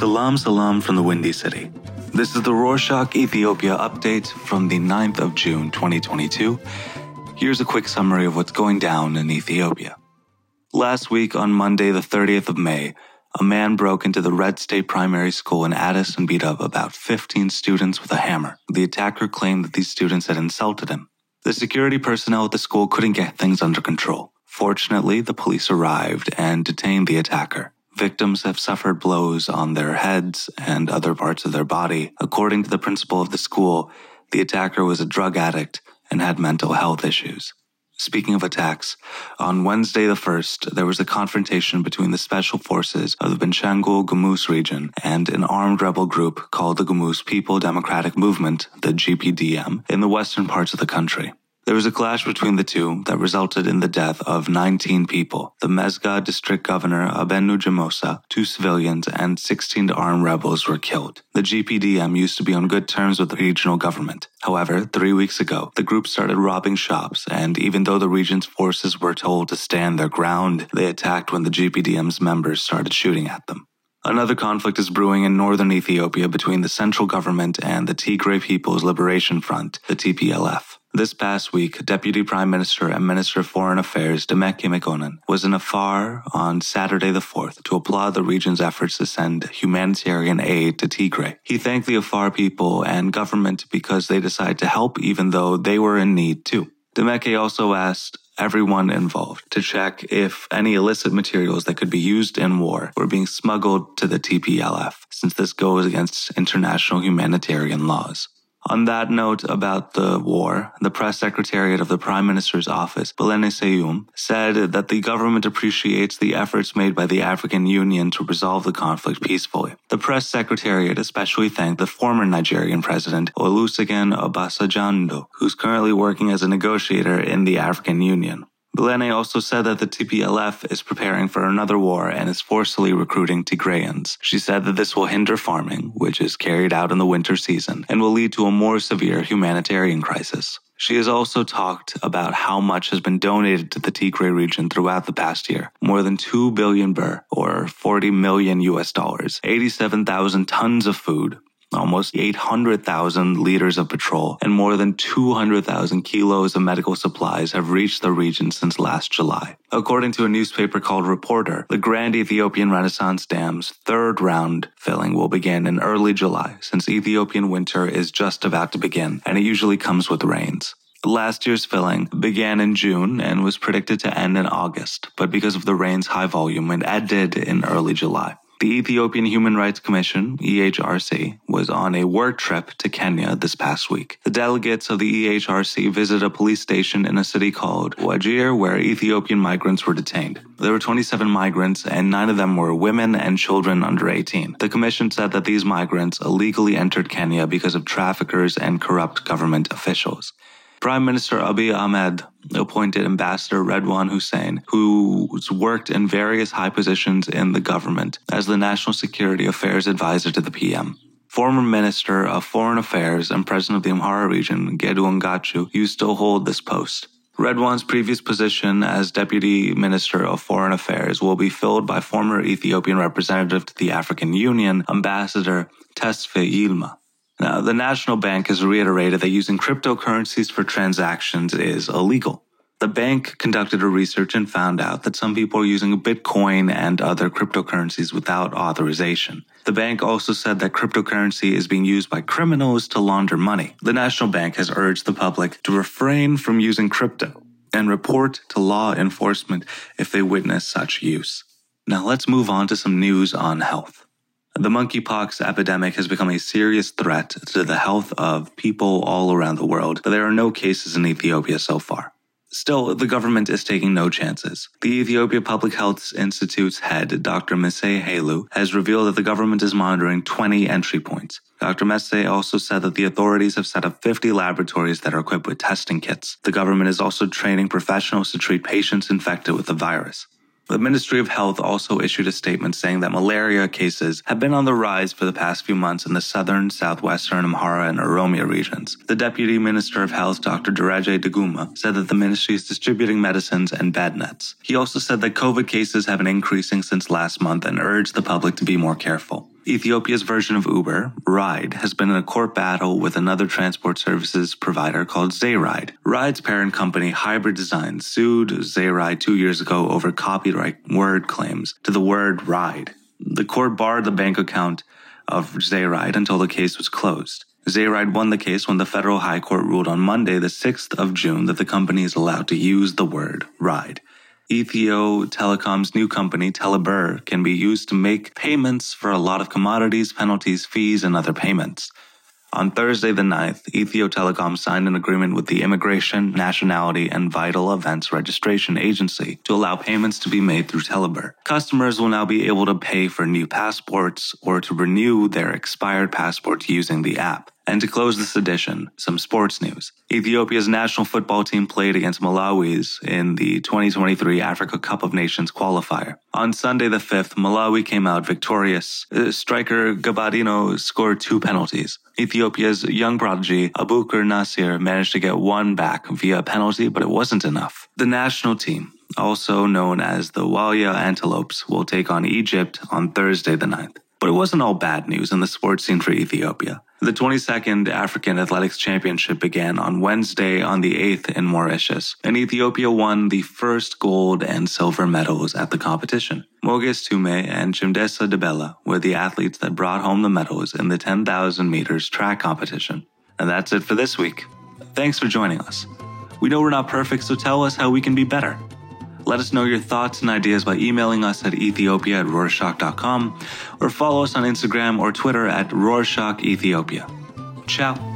Salam salam from the Windy City. This is the Rorshok Ethiopia update from the 9th of June 2022. Here's a quick summary of what's going down in Ethiopia. Last week, on Monday, the 30th of May, a man broke into the Red State Primary School in Addis and beat up about 15 students with a hammer. The attacker claimed that these students had insulted him. The security personnel at the school couldn't get things under control. Fortunately, the police arrived and detained the attacker. Victims have suffered blows on their heads and other parts of their body. According to the principal of the school, the attacker was a drug addict and had mental health issues. Speaking of attacks, on Wednesday the 1st, there was a confrontation between the special forces of the Benishangul Gumuz region and an armed rebel group called the Gumuz People Democratic Movement, the GPDM, in the western parts of the country. There was a clash between the two that resulted in the death of 19 people. The Mezga district governor, Abenu Jamosa, two civilians, and 16 armed rebels were killed. The GPDM used to be on good terms with the regional government. However, three weeks ago, the group started robbing shops, and even though the region's forces were told to stand their ground, they attacked when the GPDM's members started shooting at them. Another conflict is brewing in northern Ethiopia between the central government and the Tigray People's Liberation Front, the TPLF. This past week, Deputy Prime Minister and Minister of Foreign Affairs Demeke Mekonnen was in Afar on Saturday the 4th to applaud the region's efforts to send humanitarian aid to Tigray. He thanked the Afar people and government because they decided to help even though they were in need too. Demeke also asked everyone involved to check if any illicit materials that could be used in war were being smuggled to the TPLF, since this goes against international humanitarian laws. On that note about the war, the press secretariat of the Prime Minister's office, Billene Seyoum, said that the government appreciates the efforts made by the African Union to resolve the conflict peacefully. The press secretariat especially thanked the former Nigerian president, Olusegun Obasanjo, who's currently working as a negotiator in the African Union. Billene also said that the TPLF is preparing for another war and is forcibly recruiting Tigrayans. She said that this will hinder farming, which is carried out in the winter season, and will lead to a more severe humanitarian crisis. She has also talked about how much has been donated to the Tigray region throughout the past year. More than 2 billion birr, or 40 million US dollars, 87,000 tons of food, almost 800,000 liters of petrol, and more than 200,000 kilos of medical supplies have reached the region since last July. According to a newspaper called Reporter, the Grand Ethiopian Renaissance Dam's third round filling will begin in early July, since Ethiopian winter is just about to begin, and it usually comes with rains. Last year's filling began in June and was predicted to end in August, but because of the rain's high volume, it ended in early July. The Ethiopian Human Rights Commission, EHRC, was on a work trip to Kenya this past week. The delegates of the EHRC visited a police station in a city called Wajir where Ethiopian migrants were detained. There were 27 migrants and nine of them were women and children under 18. The commission said that these migrants illegally entered Kenya because of traffickers and corrupt government officials. Prime Minister Abiy Ahmed appointed Ambassador Redwan Hussein, who's worked in various high positions in the government, as the National Security Affairs Advisor to the PM. Former Minister of Foreign Affairs and President of the Amhara region, Gedu Andargachew, used to hold this post. Redwan's previous position as Deputy Minister of Foreign Affairs will be filled by former Ethiopian representative to the African Union, Ambassador Tesfaye Yilma. Now, the National Bank has reiterated that using cryptocurrencies for transactions is illegal. The bank conducted a research and found out that some people are using Bitcoin and other cryptocurrencies without authorization. The bank also said that cryptocurrency is being used by criminals to launder money. The National Bank has urged the public to refrain from using crypto and report to law enforcement if they witness such use. Now let's move on to some news on health. The monkeypox epidemic has become a serious threat to the health of people all around the world, but there are no cases in Ethiopia so far. Still, the government is taking no chances. The Ethiopia Public Health Institute's head, Dr. Mesay Hailu, has revealed that the government is monitoring 20 entry points. Dr. Mesay also said that the authorities have set up 50 laboratories that are equipped with testing kits. The government is also training professionals to treat patients infected with the virus. The Ministry of Health also issued a statement saying that malaria cases have been on the rise for the past few months in the southern, southwestern, Amhara, and Oromia regions. The Deputy Minister of Health, Dr. Dereje Duguma, said that the ministry is distributing medicines and bed nets. He also said that COVID cases have been increasing since last month and urged the public to be more careful. Ethiopia's version of Uber, Ride, has been in a court battle with another transport services provider called Zayride. Ride's parent company, Hybrid Design, sued Zayride two years ago over copyright word claims to the word ride. The court barred the bank account of Zayride until the case was closed. Zayride won the case when the federal high court ruled on Monday, the 6th of June, that the company is allowed to use the word ride. Ethio Telecom's new company, Telebirr, can be used to make payments for a lot of commodities, penalties, fees, and other payments. On Thursday the 9th, Ethio Telecom signed an agreement with the Immigration, Nationality, and Vital Events Registration Agency to allow payments to be made through Telebirr. Customers will now be able to pay for new passports or to renew their expired passports using the app. And to close this edition, some sports news. Ethiopia's national football team played against Malawi's in the 2023 Africa Cup of Nations qualifier. On Sunday the 5th, Malawi came out victorious. Uh, striker Gabadinho scored two penalties. Ethiopia's young prodigy Abubeker Nasir managed to get one back via a penalty, but it wasn't enough. The national team, also known as the Walya Antelopes, will take on Egypt on Thursday the 9th. But it wasn't all bad news in the sports scene for Ethiopia. The 22nd African Athletics Championship began on Wednesday on the 8th in Mauritius, and Ethiopia won the first gold and silver medals at the competition. Moges Tume and Chimdesa Debela were the athletes that brought home the medals in the 10,000 meters track competition. And that's it for this week. Thanks for joining us. We know we're not perfect, so tell us how we can be better. Let us know your thoughts and ideas by emailing us at ethiopia at rorshok.com or follow us on Instagram or Twitter at Rorshok Ethiopia. Ciao.